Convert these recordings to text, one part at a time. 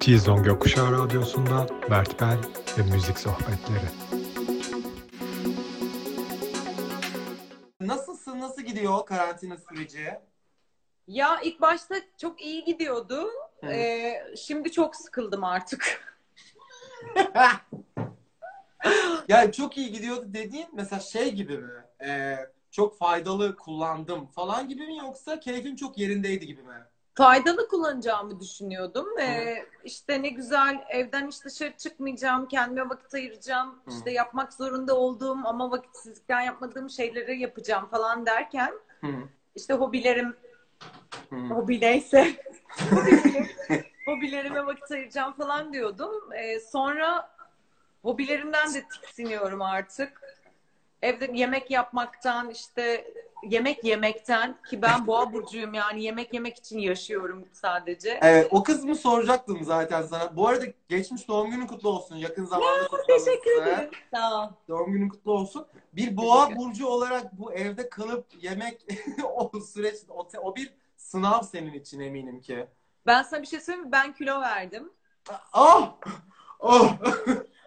Tizon Gökkuşağı Radyosu'nda Mert Bel ve Müzik Sohbetleri. Nasılsın? Nasıl gidiyor karantina süreci? Ya ilk başta çok iyi gidiyordu. Hı. Ee, şimdi çok sıkıldım artık. Yani çok iyi gidiyordu dediğin mesela şey gibi mi? Ee, çok faydalı kullandım falan gibi mi yoksa keyfim çok yerindeydi gibi mi? Faydalı kullanacağımı düşünüyordum. Ee, işte ne güzel evden hiç dışarı çıkmayacağım, kendime vakit ayıracağım. Hı. İşte yapmak zorunda olduğum ama vakitsizlikten yapmadığım şeyleri yapacağım falan derken Hı. işte hobilerim, Hı. hobi neyse hobilerim- hobilerime vakit ayıracağım falan diyordum. Ee, sonra hobilerimden de tiksiniyorum artık. Evde yemek yapmaktan işte yemek yemekten ki ben boğa burcuyum yani yemek yemek için yaşıyorum sadece. Evet, o kız mı soracaktım zaten sana. Bu arada geçmiş doğum günün kutlu olsun. Yakın zamanda kutlamışsın. Teşekkür ederim. Sağ ol. Doğum günün kutlu olsun. Bir boğa burcu olarak bu evde kalıp yemek o süreç o, o bir sınav senin için eminim ki. Ben sana bir şey söyleyeyim mi? Ben kilo verdim. Ah! Oh!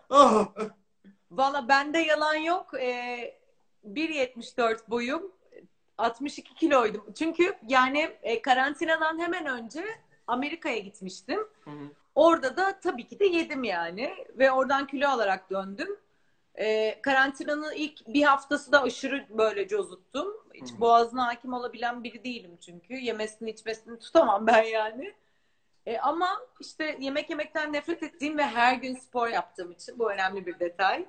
Oh! Valla bende yalan yok. Ee, 1.74 boyum. 62 kiloydum. Çünkü yani e, karantinadan hemen önce Amerika'ya gitmiştim. Hı hı. Orada da tabii ki de yedim yani. Ve oradan kilo alarak döndüm. Ee, karantinanın ilk bir haftası da aşırı böyle cozuttum. Hiç Hı. boğazına hakim olabilen biri değilim çünkü. Yemesini içmesini tutamam ben yani. E, ama işte yemek yemekten nefret ettiğim ve her gün spor yaptığım için bu önemli bir detay.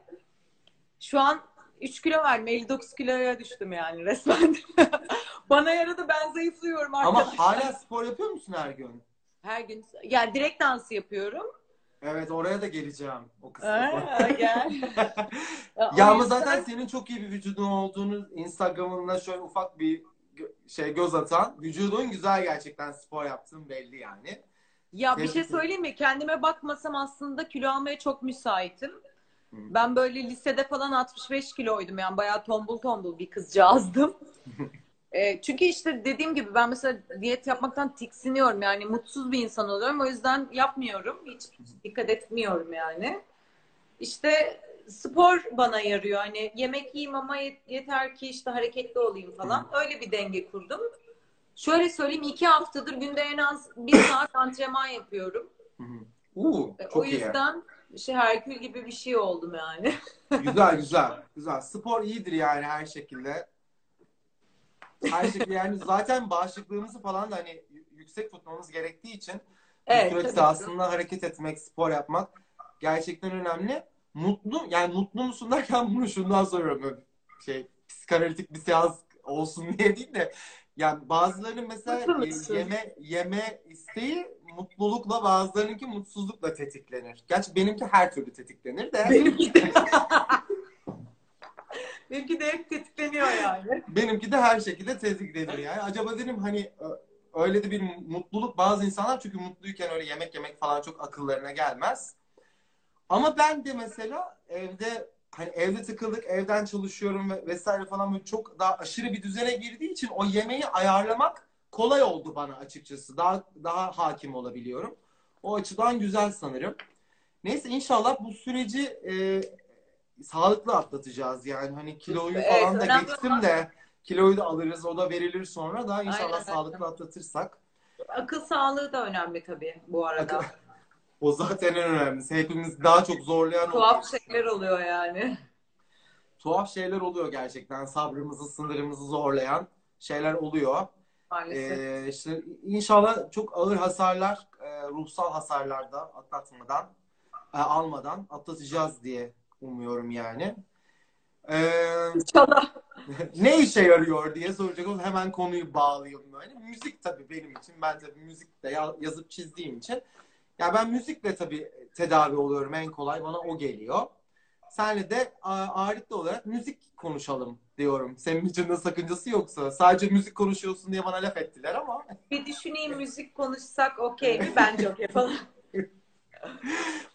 Şu an 3 kilo verdim. 59 kiloya düştüm yani resmen. Bana yaradı ben zayıflıyorum Ama arkadaşlar. hala spor yapıyor musun her gün? Her gün yani direkt dansı yapıyorum. Evet oraya da geleceğim o kısma. Aa, gel. Ya ama zaten senin çok iyi bir vücudun olduğunu Instagram'ında şöyle ufak bir şey göz atan vücudun güzel gerçekten spor yaptığın belli yani. Ya bir şey söyleyeyim mi? Kendime bakmasam aslında kilo almaya çok müsaitim. Ben böyle lisede falan 65 kiloydum yani bayağı tombul tombul bir kızcağızdım. E, çünkü işte dediğim gibi ben mesela diyet yapmaktan tiksiniyorum yani mutsuz bir insan oluyorum o yüzden yapmıyorum hiç dikkat etmiyorum yani. İşte spor bana yarıyor hani yemek yiyeyim ama yet- yeter ki işte hareketli olayım falan öyle bir denge kurdum. Şöyle söyleyeyim iki haftadır günde en az bir saat antrenman yapıyorum. Hı hı. Uuu E, çok o iyi. yüzden şey Herkül gibi bir şey oldum yani. Güzel güzel güzel. Spor iyidir yani her şekilde. Her şekilde yani zaten bağışıklığımızı falan da hani yüksek tutmamız gerektiği için Evet, aslında hareket etmek, spor yapmak gerçekten önemli. Mutlu yani mutlu musun derken bunu şundan soruyorum. Şey psikanalitik bir seans olsun diye değil de yani bazılarının mesela e, yeme yeme isteği mutlulukla bazılarınınki mutsuzlukla tetiklenir. Gerçi benimki her türlü tetiklenir de. Benimki de. Benimki de hep tetikleniyor yani. Benimki de her şekilde tetikleniyor yani. Acaba dedim hani öyle de bir mutluluk bazı insanlar çünkü mutluyken öyle yemek yemek falan çok akıllarına gelmez. Ama ben de mesela evde hani evde tıkıldık, evden çalışıyorum ve vesaire falan böyle çok daha aşırı bir düzene girdiği için o yemeği ayarlamak kolay oldu bana açıkçası. Daha daha hakim olabiliyorum. O açıdan güzel sanırım. Neyse inşallah bu süreci e, sağlıklı atlatacağız yani. Hani kiloyu Evet, falan da geçtim de kiloyu da alırız, o da verilir sonra da inşallah Aynen, sağlıklı atlatırsak. Akıl sağlığı da önemli tabii bu arada. Akıl- O zaten en önemlisi. Hepimiz daha çok zorlayan Tuhaf şeyler oluyor yani. tuhaf şeyler oluyor gerçekten. Sabrımızı, sınırımızı zorlayan şeyler oluyor. Maalesef. Ee, işte inşallah çok ağır hasarlar, e, ruhsal hasarlar da atlatmadan, e, almadan atlatacağız diye umuyorum yani. Ee, İnşallah. ne işe yarıyor diye soracak olursa hemen konuyu bağlayalım böyle. Müzik tabii benim için. Ben tabii müzik de ya- yazıp çizdiğim için. Ya ben müzikle tabii tedavi oluyorum en kolay. Bana o geliyor. Senle de ağırlıklı olarak müzik konuşalım diyorum. Senin için de sakıncası yoksa. Sadece müzik konuşuyorsun diye bana laf ettiler ama. Bir düşüneyim müzik konuşsak okey mi? Bence okey falan.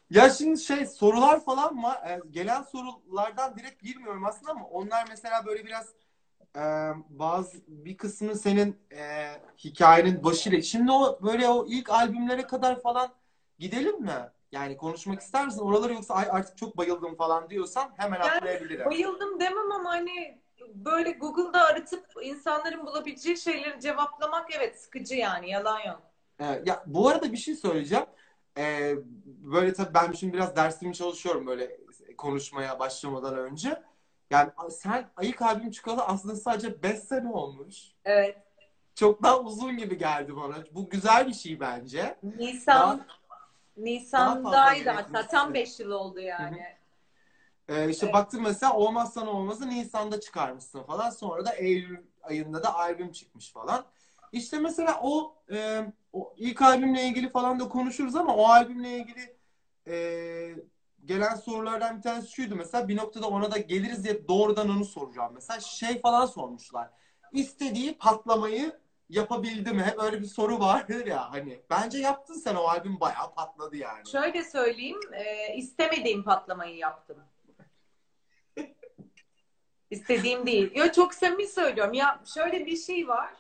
Ya şimdi şey sorular falan var. E, gelen sorulardan direkt girmiyorum aslında ama onlar mesela böyle biraz e, bazı bir kısmı senin e, hikayenin başıyla. Şimdi o böyle o ilk albümlere kadar falan gidelim mi? Yani konuşmak ister misin? Oraları yoksa ay artık çok bayıldım falan diyorsan hemen Yani atlayabilirim. Bayıldım demem ama hani böyle Google'da aratıp insanların bulabileceği şeyleri cevaplamak evet sıkıcı yani yalan yok. Evet, ya bu arada bir şey söyleyeceğim. Ee, böyle tabii ben şimdi biraz dersimi çalışıyorum böyle konuşmaya başlamadan önce. Yani sen Ayık albüm çıkalı aslında sadece 5 sene olmuş. Evet. Çok daha uzun gibi geldi bana. Bu güzel bir şey bence. Nisan Daha- Nisan'daydı hatta tam 5 yıl oldu yani. Ee, işte Evet. baktım mesela olmazsan olmazı Nisan'da çıkarmışsın falan. Sonra da Eylül ayında da albüm çıkmış falan. İşte mesela o, e, o ilk albümle ilgili falan da konuşuruz ama o albümle ilgili e, gelen sorulardan bir tanesi şuydu mesela bir noktada ona da geliriz diye doğrudan onu soracağım. Mesela şey falan sormuşlar. İstediği patlamayı yapabildi mi? Hep öyle bir soru vardır ya hani. Bence yaptın sen o albüm bayağı patladı yani. Şöyle söyleyeyim, e, istemediğim patlamayı yaptım. İstediğim değil. Yo, çok samimi söylüyorum. Ya şöyle bir şey var.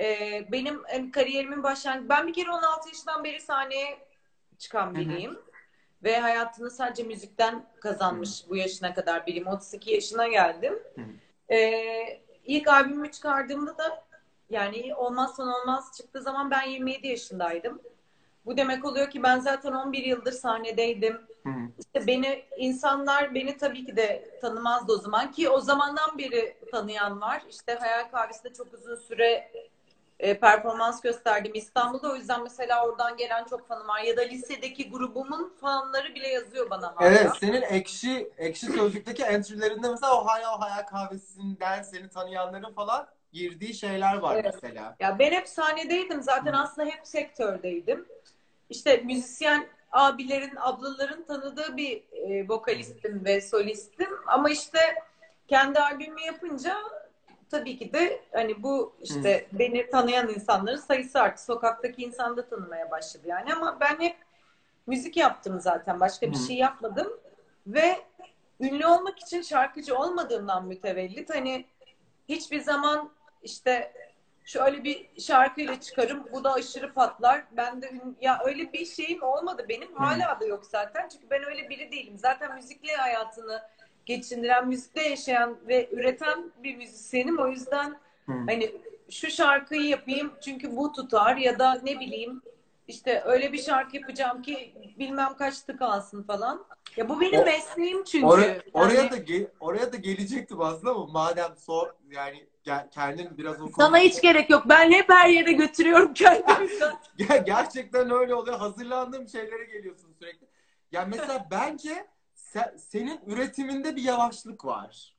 E, benim hani, kariyerimin başlangıcı. Ben bir kere 16 yaşından beri sahneye çıkan biriyim. Ve hayatını sadece müzikten kazanmış bu yaşına kadar biriyim. 32 yaşına geldim. Hı. E, ilk albümümü çıkardığımda da yani olmazsan olmaz çıktığı zaman ben 27 yaşındaydım. Bu demek oluyor ki ben zaten 11 yıldır sahnedeydim. Hı. İşte beni insanlar beni tabii ki de tanımazdı o zaman ki o zamandan beri tanıyan var. İşte Hayal Kahvesi'nde çok uzun süre e, performans gösterdim İstanbul'da. O yüzden mesela oradan gelen çok fanım var. Ya da lisedeki grubumun fanları bile yazıyor bana hala. Evet, senin ekşi ekşi sözlükteki entry'lerinde mesela o hayal hayal kahvesinden seni tanıyanların falan girdiği şeyler var Evet. mesela. Ya ben hep sahnedeydim. Zaten Hı. aslında hep sektördeydim. İşte müzisyen abilerin, ablaların tanıdığı bir e, vokalistim ve solistim. Ama işte kendi albümü yapınca tabii ki de hani bu işte beni tanıyan insanların sayısı arttı. Sokaktaki insan da tanımaya başladı yani. Ama ben hep müzik yaptım zaten. Başka bir Hı. şey yapmadım. Ve ünlü olmak için şarkıcı olmadığımdan mütevellit hani hiçbir zaman işte şöyle bir şarkıyla çıkarım bu da aşırı patlar. Ben de ün- ya öyle bir şeyim olmadı benim. Hala da yok zaten. Çünkü ben öyle biri değilim. Zaten müzikle hayatını geçindiren, müzikle yaşayan ve üreten bir müzisyenim. O yüzden Hı. hani şu şarkıyı yapayım çünkü bu tutar ya da ne bileyim işte öyle bir şarkı yapacağım ki bilmem kaç tık alsın falan. Ya bu benim O- mesleğim çünkü. Oraya, oraya Yani da ge- oraya da gelecektim aslında ama madem sor yani kendin biraz o sana hiç gerek yok. Ben hep her yere götürüyorum kendimi. Ger- Gerçekten öyle oluyor. Hazırlandığım şeylere geliyorsun sürekli. Ya mesela bence se- senin üretiminde bir yavaşlık var.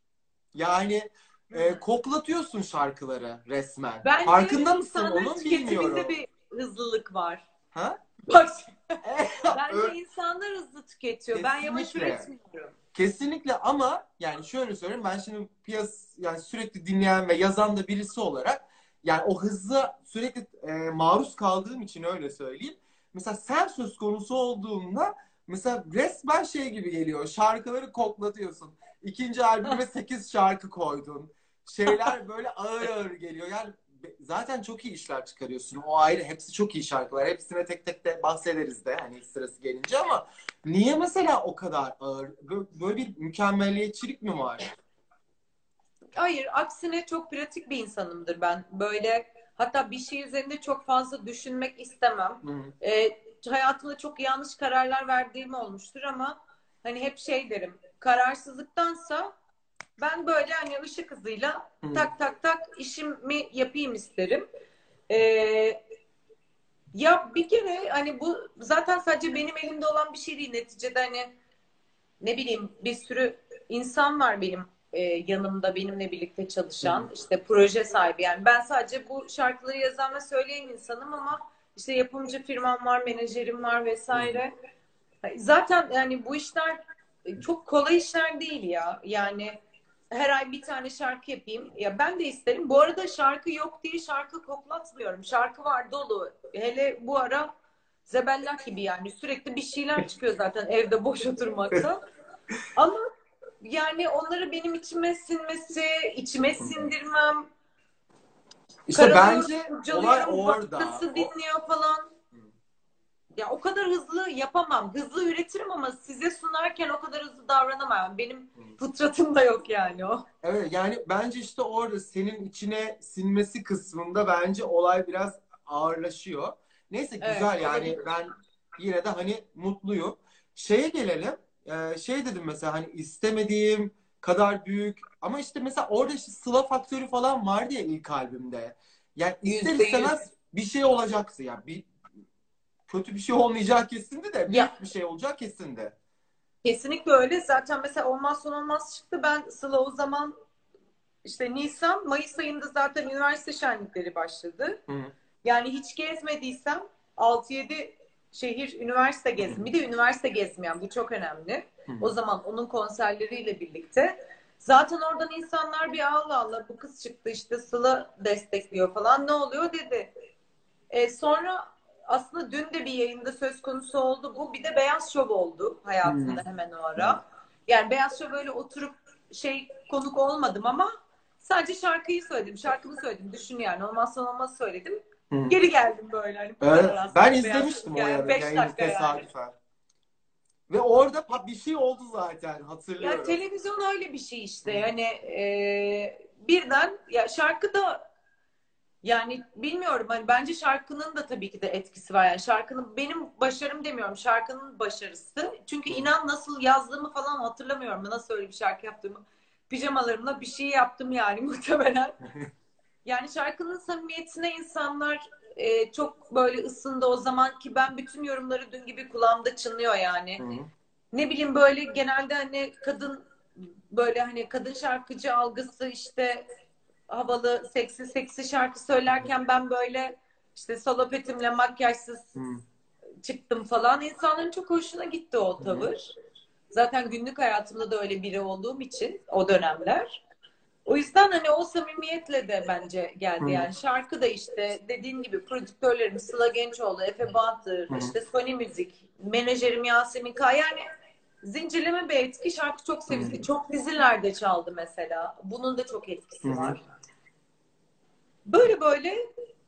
Yani e, koklatıyorsun şarkıları resmen. Bence Farkında mısın onun bilmiyorum. bir hızlılık var. Ha? Bak bence insanlar hızlı tüketiyor. Ben yavaş Kesinlikle. üretmiyorum. Kesinlikle ama yani şöyle söyleyeyim ben şimdi piyas yani sürekli dinleyen ve yazan da birisi olarak yani o hızla sürekli e, maruz kaldığım için öyle söyleyeyim. Mesela sen söz konusu olduğunda mesela resmen şey gibi geliyor. Şarkıları koklatıyorsun. İkinci albüme 8 şarkı koydun. Şeyler böyle ağır ağır geliyor. Yani zaten çok iyi işler çıkarıyorsun. O ayrı. Hepsi çok iyi şarkılar. Hepsine tek tek de bahsederiz de hani sırası gelince ama Niye mesela o kadar ağır? Bö- Böyle bir mükemmeliyetçilik mi var? Hayır, aksine çok pratik bir insanımdır ben. Böyle hatta bir şey üzerinde çok fazla düşünmek istemem. Hı. E, hayatımda çok yanlış kararlar verdiğim olmuştur ama hani hep şey derim. Kararsızlıktansa ben böyle hani ışık hızıyla Hı. tak tak tak işimi yapayım isterim. E, ya bir kere hani bu zaten sadece benim elimde olan bir şey değil. Neticede hani ne bileyim bir sürü insan var benim e, yanımda benimle birlikte çalışan işte proje sahibi yani ben sadece bu şarkıları yazan ve söyleyen insanım ama işte yapımcı firmam var menajerim var vesaire zaten yani bu işler çok kolay işler değil ya yani her ay bir tane şarkı yapayım ya ben de isterim bu arada şarkı yok diye şarkı koklatmıyorum şarkı var dolu hele bu ara zebellak gibi yani sürekli bir şeyler çıkıyor zaten evde boş oturmaktan ama yani onları benim içime sinmesi, içime sindirmem. İşte Karalıyorum, bence olay orada. dinliyor falan. Ya o kadar hızlı yapamam. Hızlı üretirim ama size sunarken o kadar hızlı davranamam. Benim Hı. fıtratım da yok yani o. Evet yani bence işte orada senin içine sinmesi kısmında bence olay biraz ağırlaşıyor. Neyse Evet, güzel yani olabilir. ben yine de hani mutluyum. Şeye gelelim. Ee, şey dedim mesela hani istemediğim kadar büyük ama işte mesela orada işte Sıla faktörü falan vardı ya ilk albümde. Yani ister istemez bir şey olacaktı ya. Bir kötü bir şey olmayacak kesindi de büyük bir şey olacak kesindi. Kesinlikle öyle. Zaten mesela olmaz son olmaz çıktı. Ben Sıla o zaman işte Nisan, Mayıs ayında zaten üniversite şenlikleri başladı. Hı. Yani hiç gezmediysem 6-7 şehir üniversite gezdim. Bir de üniversite gezmeyen bu çok önemli. Hı. O zaman onun konserleriyle birlikte. Zaten oradan insanlar bir Allah Allah bu kız çıktı işte Sıla destekliyor falan ne oluyor dedi. E, sonra aslında dün de bir yayında söz konusu oldu bu. Bir de Beyaz Şov oldu hayatımda hemen o ara. Yani Beyaz Şov böyle oturup şey konuk olmadım ama sadece şarkıyı söyledim. Şarkımı söyledim. Düşün yani. Olmazsa olmaz söyledim. Hı. Geri geldim böyle. Hani bu Evet, ben Beyaz izlemiştim o Şov. Yani beş dakika yani. Ve orada bir şey oldu zaten hatırlıyorum. Ya televizyon öyle bir şey işte. Yani e, birden ya şarkı da yani bilmiyorum hani bence şarkının da tabii ki de etkisi var. Yani şarkının benim başarım demiyorum. Şarkının başarısı. Çünkü inan nasıl yazdığımı falan hatırlamıyorum. Nasıl öyle bir şarkı yaptığımı. Pijamalarımla bir şey yaptım yani muhtemelen. Yani şarkının samimiyetine insanlar e, çok böyle ısındı o zaman ki ben bütün yorumları dün gibi kulağımda çınlıyor yani Hı. ne bileyim böyle genelde hani kadın böyle hani kadın şarkıcı algısı işte havalı seksi seksi şarkı söylerken ben böyle işte salopetimle makyajsız Hı. çıktım falan. İnsanların çok hoşuna gitti o tavır. Zaten günlük hayatımda da öyle biri olduğum için o dönemler. O yüzden hani o samimiyetle de bence geldi. Yani şarkı da işte dediğin gibi prodüktörlerim Sıla Gençoğlu, Efe Bahtır, işte Sony Müzik, menajerim Yasemin Kaya. Yani zincirleme bir etki. Şarkı çok sevildi. Çok dizilerde çaldı mesela. Bunun da çok etkisi var. Böyle böyle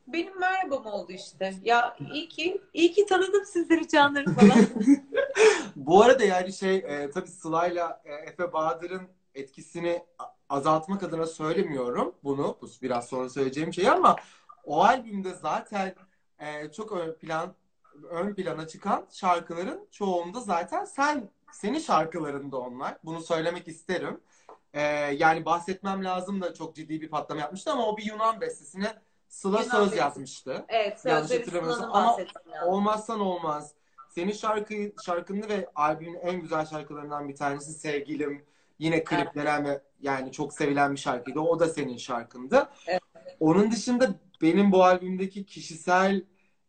benim merhabam oldu işte. Ya iyi ki iyi ki tanıdım sizleri canlarım falan. Bu arada yani şey e, tabii Sıla'yla e, Efe Bahadır'ın etkisini azaltmak adına söylemiyorum bunu. Bu biraz sonra söyleyeceğim şey ama o albümde zaten e, çok ön plan ön plana çıkan şarkıların çoğunda zaten sen senin şarkılarında onlar. Bunu söylemek isterim. E, yani bahsetmem lazım da çok ciddi bir patlama yapmıştı ama o bir Yunan bestesine Sıla Yunan söz bestesi. yazmıştı. Evet, Yanlış hatırlamıyorsam ama yani. Olmazsan olmaz. Senin şarkı, şarkını ve albümün en güzel şarkılarından bir tanesi Sevgilim. Yine kliplenen ve yani çok sevilen bir şarkıydı. O da senin şarkındı. Evet. Onun dışında benim bu albümdeki kişisel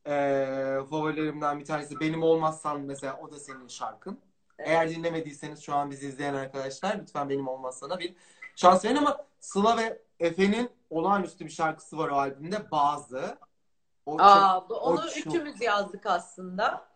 e, favorilerimden bir tanesi Benim Olmazsan mesela o da senin şarkın. Evet. Eğer dinlemediyseniz şu an bizi izleyen arkadaşlar lütfen Benim Olmazsan'a bir şans verin ama Sıla ve Efe'nin olağanüstü bir şarkısı var o albümde. Bazı. O çok- Aa, bu- onu o çok- üçümüz yazdık aslında.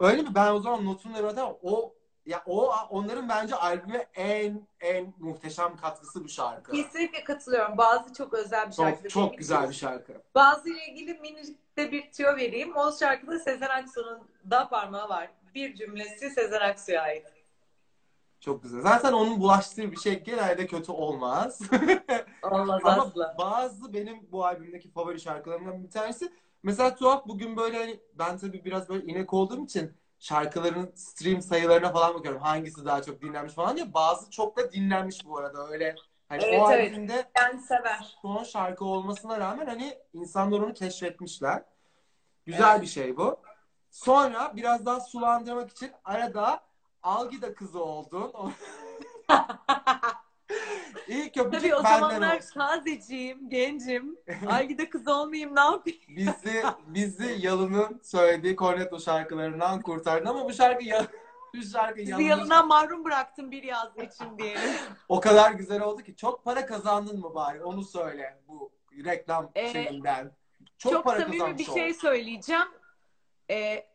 Öyle mi? Ben o zaman notunu zaten o ya o onların bence albüme en en muhteşem katkısı bu şarkı. Kesinlikle katılıyorum. Bazı çok özel bir şarkı. Çok çok güzel bir şarkı. Bazı ile ilgili minicik de bir tüyo vereyim. O şarkıda Sezen Aksu'nun da parmağı var. Bir cümlesi Sezen Aksu'ya ait. Çok güzel. Zaten onun bulaştığı bir şey genelde kötü olmaz. Olmaz Ama asla. bazı benim bu albümdeki favori şarkılarımdan bir tanesi. Mesela tuhaf bugün böyle hani ben tabii biraz böyle inek olduğum için şarkıların stream sayılarına falan bakıyorum. Hangisi daha çok dinlenmiş falan diye. Bazı çok da dinlenmiş bu arada. Öyle hani Evet, o evet. albümde Yani sever. son şarkı olmasına rağmen hani insanlar onu keşfetmişler. Güzel Evet. bir şey bu. Sonra biraz daha sulandırmak için arada Algida kızı oldun. İlk öpücük Tabii o benden zamanlar olsun. tazeciyim, gencim. Aygıda kız olmayayım ne yapayım? Bizi, bizi Yalın'ın söylediği Cornetto şarkılarından kurtardın ama bu şarkı ya, bu şarkı Bizi Yalın'ın- yanından mahrum bıraktım bir yaz için diyelim. o kadar güzel oldu ki çok para kazandın mı bari onu söyle bu reklam Ee, şeyinden. Çok, Çok, para samimi bir ol. şey söyleyeceğim. Ee,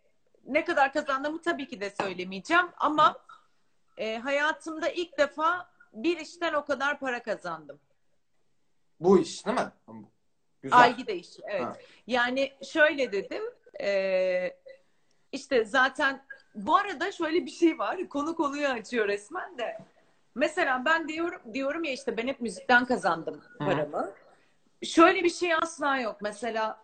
ne kadar kazandığımı tabii ki de söylemeyeceğim ama e, hayatımda ilk defa bir işten o kadar para kazandım. Bu iş değil mi? Güzel. Algida işi evet. Ha. Yani şöyle dedim e, işte zaten bu arada şöyle bir şey var konu konuyu açıyor resmen de. Mesela ben diyorum diyorum ya işte ben hep müzikten kazandım Hı. paramı. Şöyle bir şey asla yok. Mesela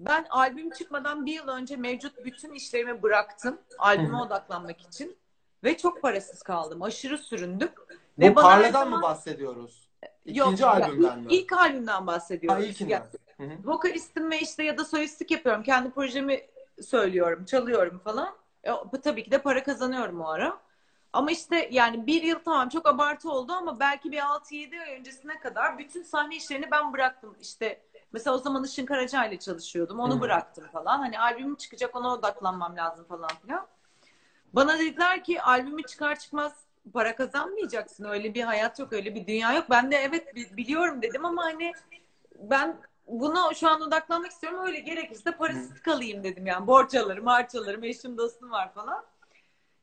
ben albüm çıkmadan bir yıl önce mevcut bütün işlerimi bıraktım. Albüme odaklanmak için. Ve çok parasız kaldım. Aşırı süründüm. Bu Ve Parla'dan zaman- mı bahsediyoruz? Yok, İkinci ya albümden ilk, mi? ilk albümden bahsediyorum. Ha, ilkinden. Vokalistim ve işte ya da solistlik yapıyorum. Kendi projemi söylüyorum, çalıyorum falan. E, bu tabii ki de para kazanıyorum o ara. Ama işte yani bir yıl tamam çok abartı oldu ama belki bir 6-7 ay öncesine kadar bütün sahne işlerini ben bıraktım. İşte mesela o zaman Işın Karaca ile çalışıyordum. Onu Hı bıraktım falan. Hani albümüm çıkacak ona odaklanmam lazım falan filan. Bana dediler ki albümü çıkar çıkmaz para kazanmayacaksın. Öyle bir hayat yok, öyle bir dünya yok. Ben de evet bi- biliyorum dedim ama hani ben buna şu an odaklanmak istiyorum. Öyle gerekirse parasız kalayım dedim yani. Borç alırım, harç alırım, eşim dostum var falan.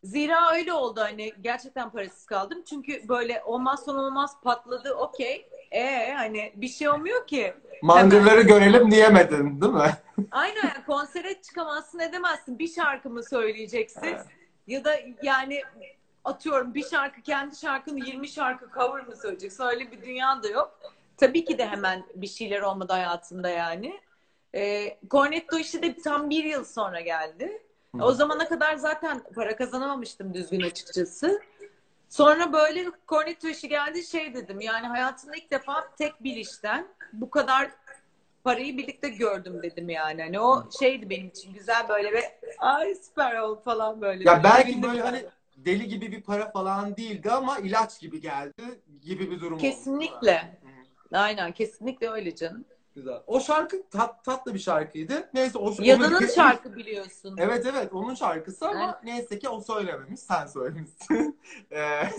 Zira öyle oldu hani gerçekten parasız kaldım. Çünkü böyle olmaz son olmaz patladı okey. E hani bir şey olmuyor ki. Mangırları görelim diyemedin değil mi? Aynen yani konsere çıkamazsın edemezsin. Bir şarkı mı söyleyeceksin? Evet. Ya da yani atıyorum bir şarkı kendi şarkını 20 şarkı cover mı söyleyeceksin? Öyle bir dünya da yok. Tabii ki de hemen bir şeyler olmadı hayatımda yani. Ee, Cornetto işi de tam bir yıl sonra geldi. Hı. O zamana kadar zaten para kazanamamıştım düzgün açıkçası. Sonra böyle Cornetto işi geldi şey dedim yani hayatımda ilk defa tek bir işten bu kadar parayı birlikte gördüm dedim yani. Hani o şeydi benim için güzel böyle ve ay süper oldu falan böyle. Ya belki böyle hani deli gibi bir para falan değildi ama ilaç gibi geldi gibi bir durum oldu. Kesinlikle. Hı. Aynen kesinlikle öyle canım. Güzel. O şarkı tat, tatlı bir şarkıydı. Neyse o Yadan'ın onu- şarkı biliyorsun. Evet evet onun şarkısı ama Aynen. neyse ki o söylememiş. Sen söylemişsin. Ee,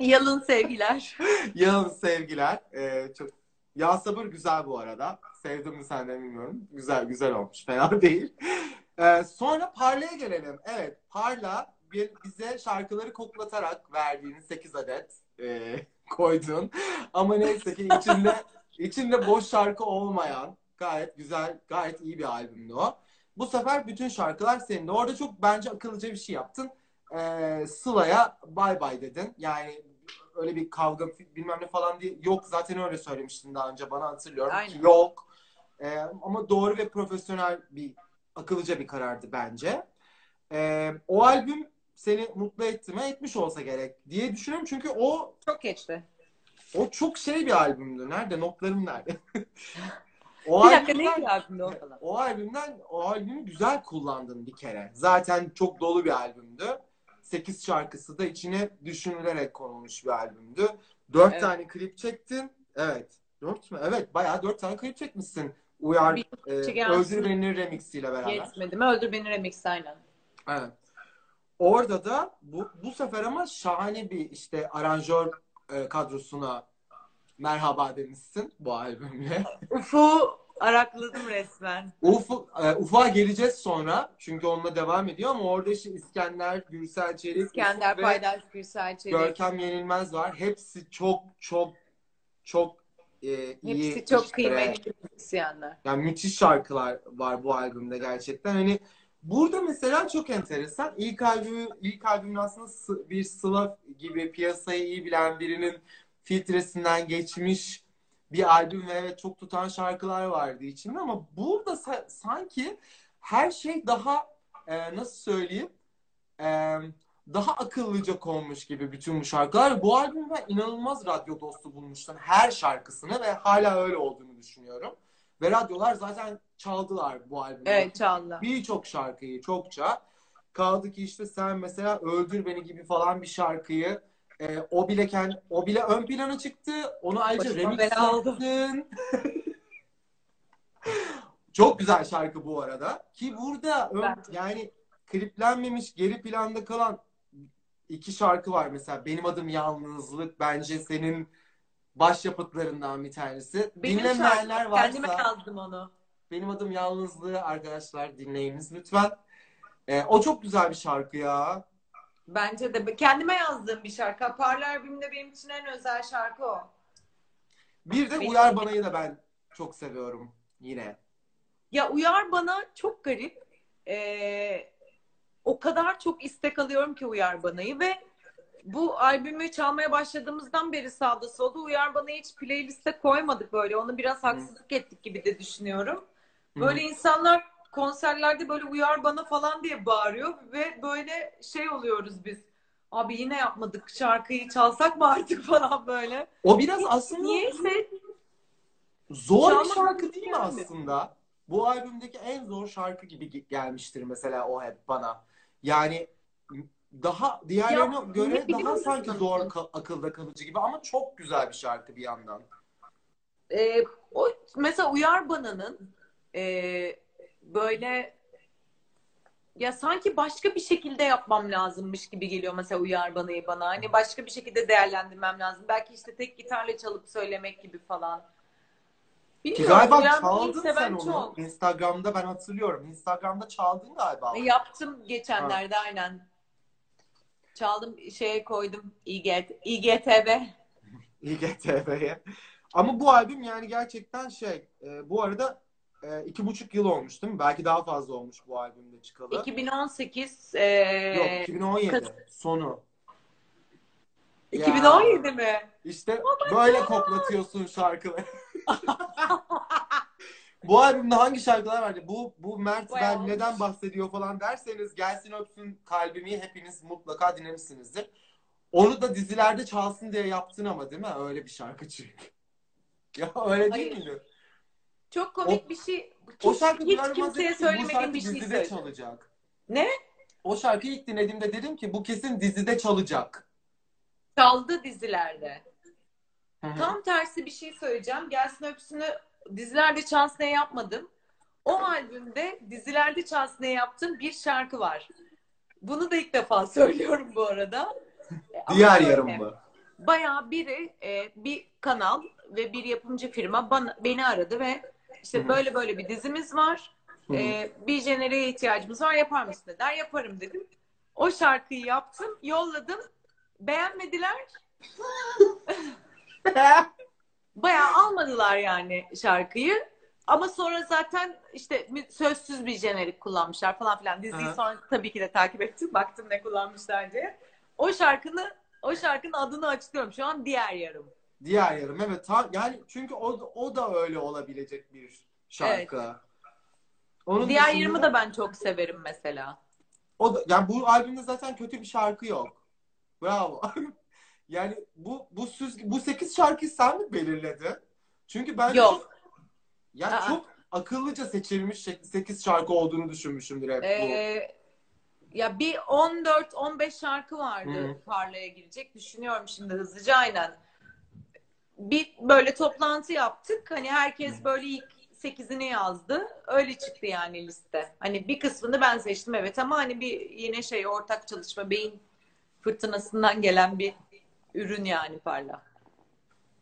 Yalın sevgiler. Yalın sevgiler. Ee, çok Ya sabır güzel bu arada. Sevdim mi sen de bilmiyorum. Güzel güzel olmuş. Fena değil. Ee, sonra Parla'ya gelelim. Evet Parla bir, bize şarkıları koklatarak verdiğin 8 adet e, koydun. Ama neyse ki içinde içinde boş şarkı olmayan gayet güzel, gayet iyi bir albümdü o. Bu sefer bütün şarkılar senin. Orada çok bence akıllıca bir şey yaptın. Ee, Sıla'ya bay bay dedin. Yani öyle bir kavga bilmem ne falan diye yok zaten öyle söylemiştin daha önce bana hatırlıyorum. Aynen. Yok. Ee, ama doğru ve profesyonel bir akıllıca bir karardı bence. Ee, o albüm seni mutlu etti mi? Etmiş olsa gerek diye düşünüyorum. Çünkü o Çok geçti. o çok şey bir albümdü. Nerede? Notlarım nerede? o Bir dakika albümden- neydi albümde o falan? o albümden o albümü güzel kullandın bir kere. Zaten çok dolu bir albümdü. 8 şarkısı da içine düşünülerek konulmuş bir albümdü. 4 Evet. tane klip çektin. Evet. 4 mü? Evet. Bayağı 4 tane klip çekmişsin. Uyar Bir e, Öldür Beni remixiyle beraber. Yetmedi mi? Öldür beni remix aynen. Evet. Orada da bu, bu sefer ama şahane bir işte aranjör e, kadrosuna merhaba demişsin bu albümle. Ufu arakladım resmen. Uf, e, Ufuk'a geleceğiz sonra. Çünkü onunla devam ediyor ama orada işte İskender, Gürsel Çelik, İskender Ufuk Paydaş Gürsel Çelik. Görkem Yenilmez var. Hepsi çok çok çok e, iyi. Hepsi çok işte. kıymetli müzisyenler. Yani müthiş şarkılar var bu albümde gerçekten. Hani burada mesela çok enteresan. İlk albümü ilk albümün aslında bir Sıla gibi piyasayı iyi bilen birinin filtresinden geçmiş bir albüm ve evet çok tutan şarkılar vardı içinde ama burada sa- sanki her şey daha e, nasıl söyleyeyim e, daha akıllıca konmuş gibi bütün bu şarkılar. Bu albümü ben inanılmaz radyo dostu bulmuştum her şarkısını ve hala öyle olduğunu düşünüyorum. Ve radyolar zaten çaldılar bu albümü. Evet Çağla. Birçok şarkıyı çokça. Kaldı ki işte sen mesela Öldür Beni gibi falan bir şarkıyı e, o bile kend, o bile ön plana çıktı. Onu ayrıca remix yaptın. Çok güzel şarkı bu arada. Ki burada ön- yani kliplenmemiş geri planda kalan iki şarkı var mesela. Benim adım Yalnızlık bence senin başyapıtlarından bir tanesi. Benim Dinlemeyenler şarkım. varsa Kendime yazdım onu. benim adım Yalnızlığı arkadaşlar dinleyiniz lütfen. Ee, o çok güzel bir şarkı ya. Bence de kendime yazdığım bir şarkı. Parlar albümünde benim için en özel şarkı o. Bir de Uyar Bana'yı da ben çok seviyorum yine. Ya Uyar bana çok garip. Ee, o kadar çok istek alıyorum ki Uyar Bana'yı ve bu albümü çalmaya başladığımızdan beri sağda solda Uyar Bana'yı hiç playliste koymadık böyle. Onu biraz haksızlık ettik gibi de düşünüyorum. Böyle insanlar konserlerde böyle Uyar Bana falan diye bağırıyor ve böyle şey oluyoruz biz. Abi yine yapmadık şarkıyı çalsak mı artık falan böyle. O biraz aslında Niyeyse zor bir şarkı değil mi aslında? Bu albümdeki en zor şarkı gibi ge- gelmiştir mesela o hep bana. Yani daha diğerlerine Ya, göre daha sanki nasıl? zor ka- akılda kalıcı gibi ama çok güzel bir şarkı bir yandan. e, o mesela Uyar Bana'nın e, böyle ya sanki başka bir şekilde yapmam lazımmış gibi geliyor mesela Uyar Bana'yı bana. Hani başka bir şekilde değerlendirmem lazım. Belki işte tek gitarla çalıp söylemek gibi falan. Ki Bilmiyorum. galiba Uyar Bana'yı çaldın sen onu. çok. Instagram'da ben hatırlıyorum. Instagram'da çaldın galiba. E, Yaptım geçenlerde aynen. Çaldım şeye koydum İGT, İGTV. İGTV'ye. Ama bu albüm yani gerçekten şey e, bu arada e, iki buçuk yıl olmuş değil mi? Belki daha fazla olmuş bu albümde çıkalı. 2018 e, Yok 2017 Kız- sonu. Ya. 2017 mi? İşte böyle koklatıyorsun şarkıları. bu albümde hangi şarkılar vardı? Bu bu Mert Bayağı ben olmuş. neden bahsediyor falan derseniz gelsin öpsün kalbimi hepiniz mutlaka dinlemişsinizdir. Onu da dizilerde çalsın diye yaptın ama değil mi? Öyle bir şarkı çünkü. Ya öyle değil Hayır. miydi? Çok komik bir şey. O Hiç, şarkı hiç kimseye hazır ki bu şarkı söylemediğim bir şey dizide çalacak. Ne? O şarkıyı ilk dinlediğimde dedim ki bu kesin dizide çalacak. Çaldı dizilerde. Hı hı. Tam tersi bir şey söyleyeceğim. Gelsin öpsünü dizilerde çalsın diye yapmadım. O albümde dizilerde çalsın diye yaptığım bir şarkı var. Bunu da ilk defa söylüyorum bu arada. E, Diğer yarım mı? Bayağı biri e, bir kanal ve bir yapımcı firma bana, beni aradı ve işte Hı böyle böyle bir dizimiz var. E, bir jeneriğe ihtiyacımız var yapar mısın dediler. Yaparım dedim. O şarkıyı yaptım, yolladım. Beğenmediler. Bayağı almadılar yani şarkıyı. Ama sonra zaten işte sözsüz bir jenerik kullanmışlar falan filan. Diziyi Aha. sonra tabii ki de takip ettim. Baktım ne kullanmışlar diye. O şarkını o şarkının adını açıklıyorum. Şu an diğer yarım. Diğer yarım evet. Ta- yani çünkü o, o da öyle olabilecek bir şarkı. Onun diğer dışında- yarımı da ben çok severim mesela. o da, yani bu albümde zaten kötü bir şarkı yok. Bravo. yani bu bu süz, bu 8 şarkıyı sen mi belirledin? Çünkü ben Yok. çok ya Aa. çok akıllıca seçilmiş 8 şarkı olduğunu düşünmüşümdür hep bu. Ee, ya bir 14-15 şarkı vardı Hı. parlaya girecek. Düşünüyorum şimdi hızlıca aynen. Bir böyle toplantı yaptık. Hani herkes böyle ilk 8'ini yazdı. Öyle çıktı yani liste. Hani bir kısmını ben seçtim evet ama hani bir yine şey ortak çalışma beyin fırtınasından gelen bir ürün yani parla.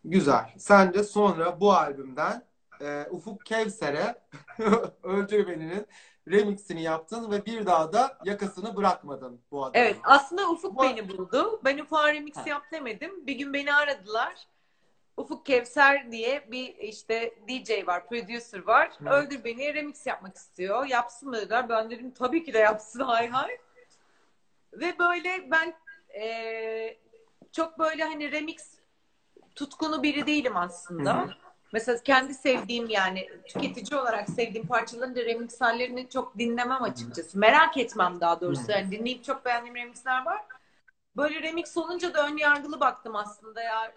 Güzel. Sen de sonra bu albümden e, Ufuk Kevser'e Öldür Beni'nin remixini yaptın ve bir daha da yakasını bırakmadın bu adamın. Evet aslında Ufuk Bu- beni buldu. Ben Ufuk'a remix Ha. yap demedim. Bir gün beni aradılar. Ufuk Kevser diye bir işte DJ var, producer var. Hı. Öldür beni remix yapmak istiyor. Yapsın mı dediler. Ben dedim tabii ki de yapsın hay hay. Ve böyle ben eee, çok böyle hani remix tutkunu biri değilim aslında. Hı hı. Mesela kendi sevdiğim yani tüketici olarak sevdiğim parçaların da remix hallerini çok dinlemem açıkçası. Merak etmem daha doğrusu. Yani dinleyip çok beğendiğim remixler var. Böyle remix olunca da ön yargılı baktım aslında ya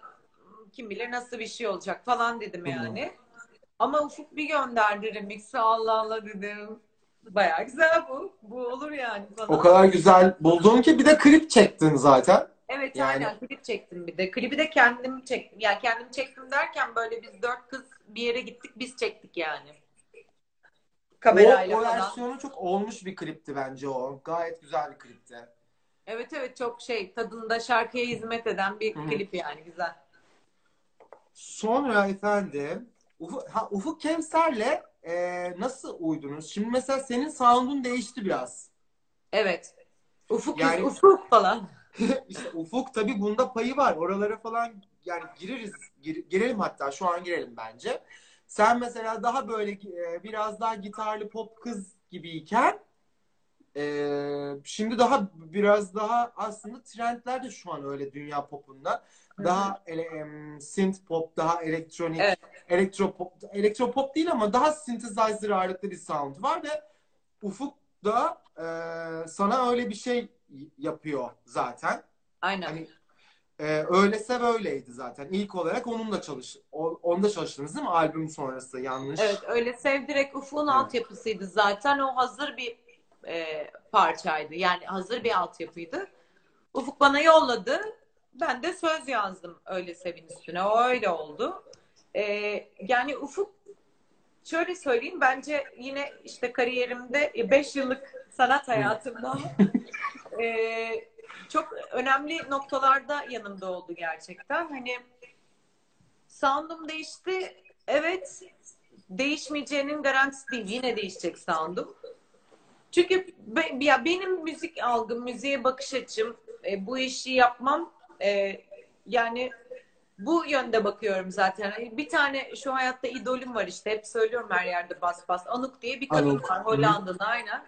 kim bilir nasıl bir şey olacak falan dedim yani. Ama Ufuk bir gönderdi remix'i Allah Allah dedim. Bayağı güzel bu. Bu olur yani falan. O kadar güzel buldun ki bir de klip çektin zaten. Evet Yani- aynen klip çektim bir de. Klibi de kendim çektim. Yani kendim çektim derken böyle biz dört kız bir yere gittik biz çektik yani. Kamerayla o, o falan. versiyonu çok olmuş bir klipti bence o. Gayet güzel bir klipti. Evet evet çok şey tadında şarkıya hizmet eden bir Hı hı. klip yani güzel. Sonra efendim Ufuk, ha, Ufuk Kevser'le e, nasıl uydunuz? Şimdi mesela senin sound'un değişti biraz. Evet. Ufuk Yani- ufuk falan. işte Ufuk tabii bunda payı var. Oralara falan yani gireriz. Gir- girelim hatta şu an girelim bence. Sen mesela daha böyle e, biraz daha gitarlı pop kız gibiyken e, şimdi daha biraz daha aslında trendler de şu an öyle dünya popunda. Daha ele, em, synth pop, daha elektronik, Evet. elektro pop, elektro pop değil ama daha synthesizer ağırlıklı bir sound var ve Ufuk da e, sana öyle bir şey yapıyor zaten. Aynen. Hani e, öylese böyleydi zaten. İlk olarak onunla çalış, onda çalıştınız değil mi? Albüm sonrası yanlış. Evet öyle sev direkt Ufuk'un Evet. altyapısıydı zaten. O hazır bir e, parçaydı. Yani hazır bir altyapıydı. Ufuk bana yolladı. Ben de söz yazdım öyle sevin üstüne. O öyle oldu. E, yani Ufuk şöyle söyleyeyim bence yine işte kariyerimde 5 yıllık sanat hayatımda e, çok önemli noktalarda yanımda oldu gerçekten. Hani sound'um değişti. Evet değişmeyeceğinin garantisi değil. Yine değişecek sound'um. Çünkü be- ya benim müzik algım, müziğe bakış açım, e, bu işi yapmam e, yani bu yönde bakıyorum zaten. Hani Bir tane şu hayatta idolüm var işte. Hep söylüyorum her yerde bas bas. Anuk diye bir kadın Anouk. var. Hollanda'da aynen.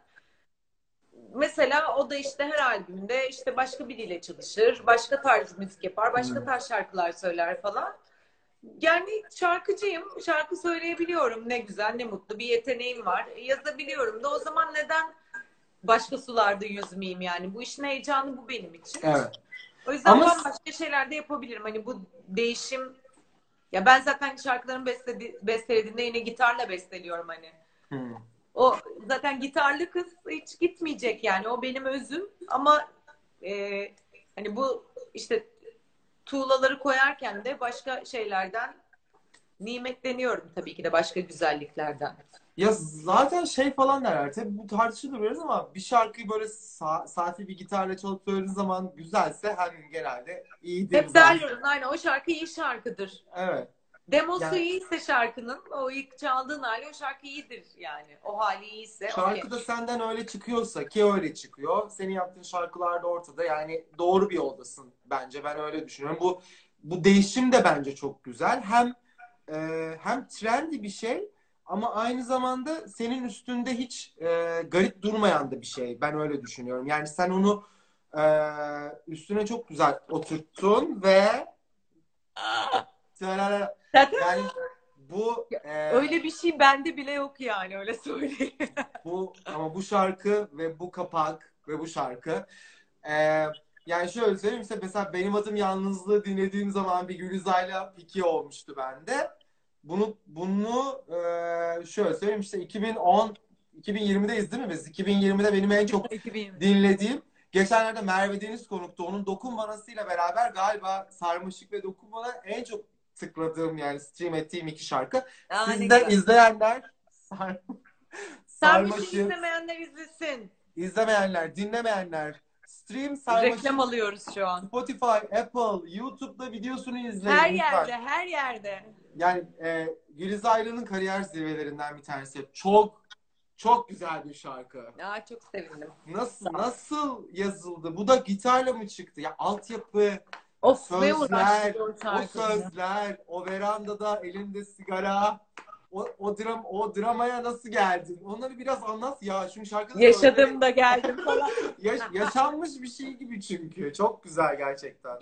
Mesela o da işte her albümde işte başka biriyle çalışır. Başka tarz müzik yapar. Başka Hmm. tarz şarkılar söyler falan. Yani şarkıcıyım. Şarkı söyleyebiliyorum. Ne güzel, ne mutlu. Bir yeteneğim var. E, Yazabiliyorum da o zaman neden başka sularda yüzmeyeyim yani? Bu işin heyecanı bu benim için. Evet. O yüzden Ama- bambaşka şeyler de yapabilirim. Hani bu değişim ya ben zaten şarkılarımı bestledi, bestelediğimde yine gitarla besteliyorum hani. Hmm. O zaten gitarlı kız hiç gitmeyecek yani. O benim özüm ama e, hani bu işte tuğlaları koyarken de başka şeylerden nimetleniyorum tabii ki de başka güzelliklerden. Ya zaten şey falan derler. Tabii bu tartışılır biraz ama bir şarkıyı böyle sa- saati bir gitarla çalıp söylediğin zaman güzelse hani genelde iyidir. Hep derler aynen o şarkı iyi şarkıdır. Evet. Demosu Yani- iyiyse şarkının o ilk çaldığın hali o şarkı iyidir yani. O hali iyiyse. Şarkı okey. da senden öyle çıkıyorsa ki öyle çıkıyor. Senin yaptığın şarkılar da ortada. Yani doğru bir yoldasın bence. Ben öyle düşünüyorum. Bu bu değişim de bence çok güzel. Hem e, hem trendy bir şey ama aynı zamanda senin üstünde hiç e, garip durmayan da bir şey. Ben öyle düşünüyorum. Yani sen onu e, üstüne çok güzel oturttun ve yani bu e, öyle bir şey bende bile yok yani öyle söyleyeyim. Bu ama bu şarkı ve bu kapak ve bu şarkı e, yani şöyle söyleyeyim işte mesela benim adım yalnızlığı dinlediğim zaman bir Gülizay'la piki olmuştu bende. Bunu bunu e, şöyle söyleyeyim işte 2010 2020'deyiz değil mi biz? 2020'de benim en çok 2020. dinlediğim geçenlerde Merve Deniz konuktu. Onun Dokun Bana'sıyla beraber galiba Sarmaşık ve Dokun Bana en çok tıkladığım yani stream ettiğim iki şarkı. Aa, ne Siz güzel. de izleyenler sar, Sarmış'ı izlemeyenler izlesin. izlemeyenler, dinlemeyenler, stream sarmaşık, Reklam alıyoruz şu an. Spotify, Apple, YouTube'da videosunu izleyin. Her lütfen. yerde, her yerde. Yani e, Güliz Ayrı'nın kariyer zirvelerinden bir tanesi. Çok çok güzel bir şarkı. Aa, çok sevindim. Nasıl nasıl yazıldı? Bu da gitarla mı çıktı? Ya altyapı, Of ne sözler, uğraştı o o şarkıyla. sözler, o verandada elinde sigara, o, o dram o dramaya nasıl geldin? Onları biraz anlat ya. Çünkü şarkıda Yaşadım da geldim falan. Yaş- yaşanmış bir şey gibi çünkü. Çok güzel gerçekten.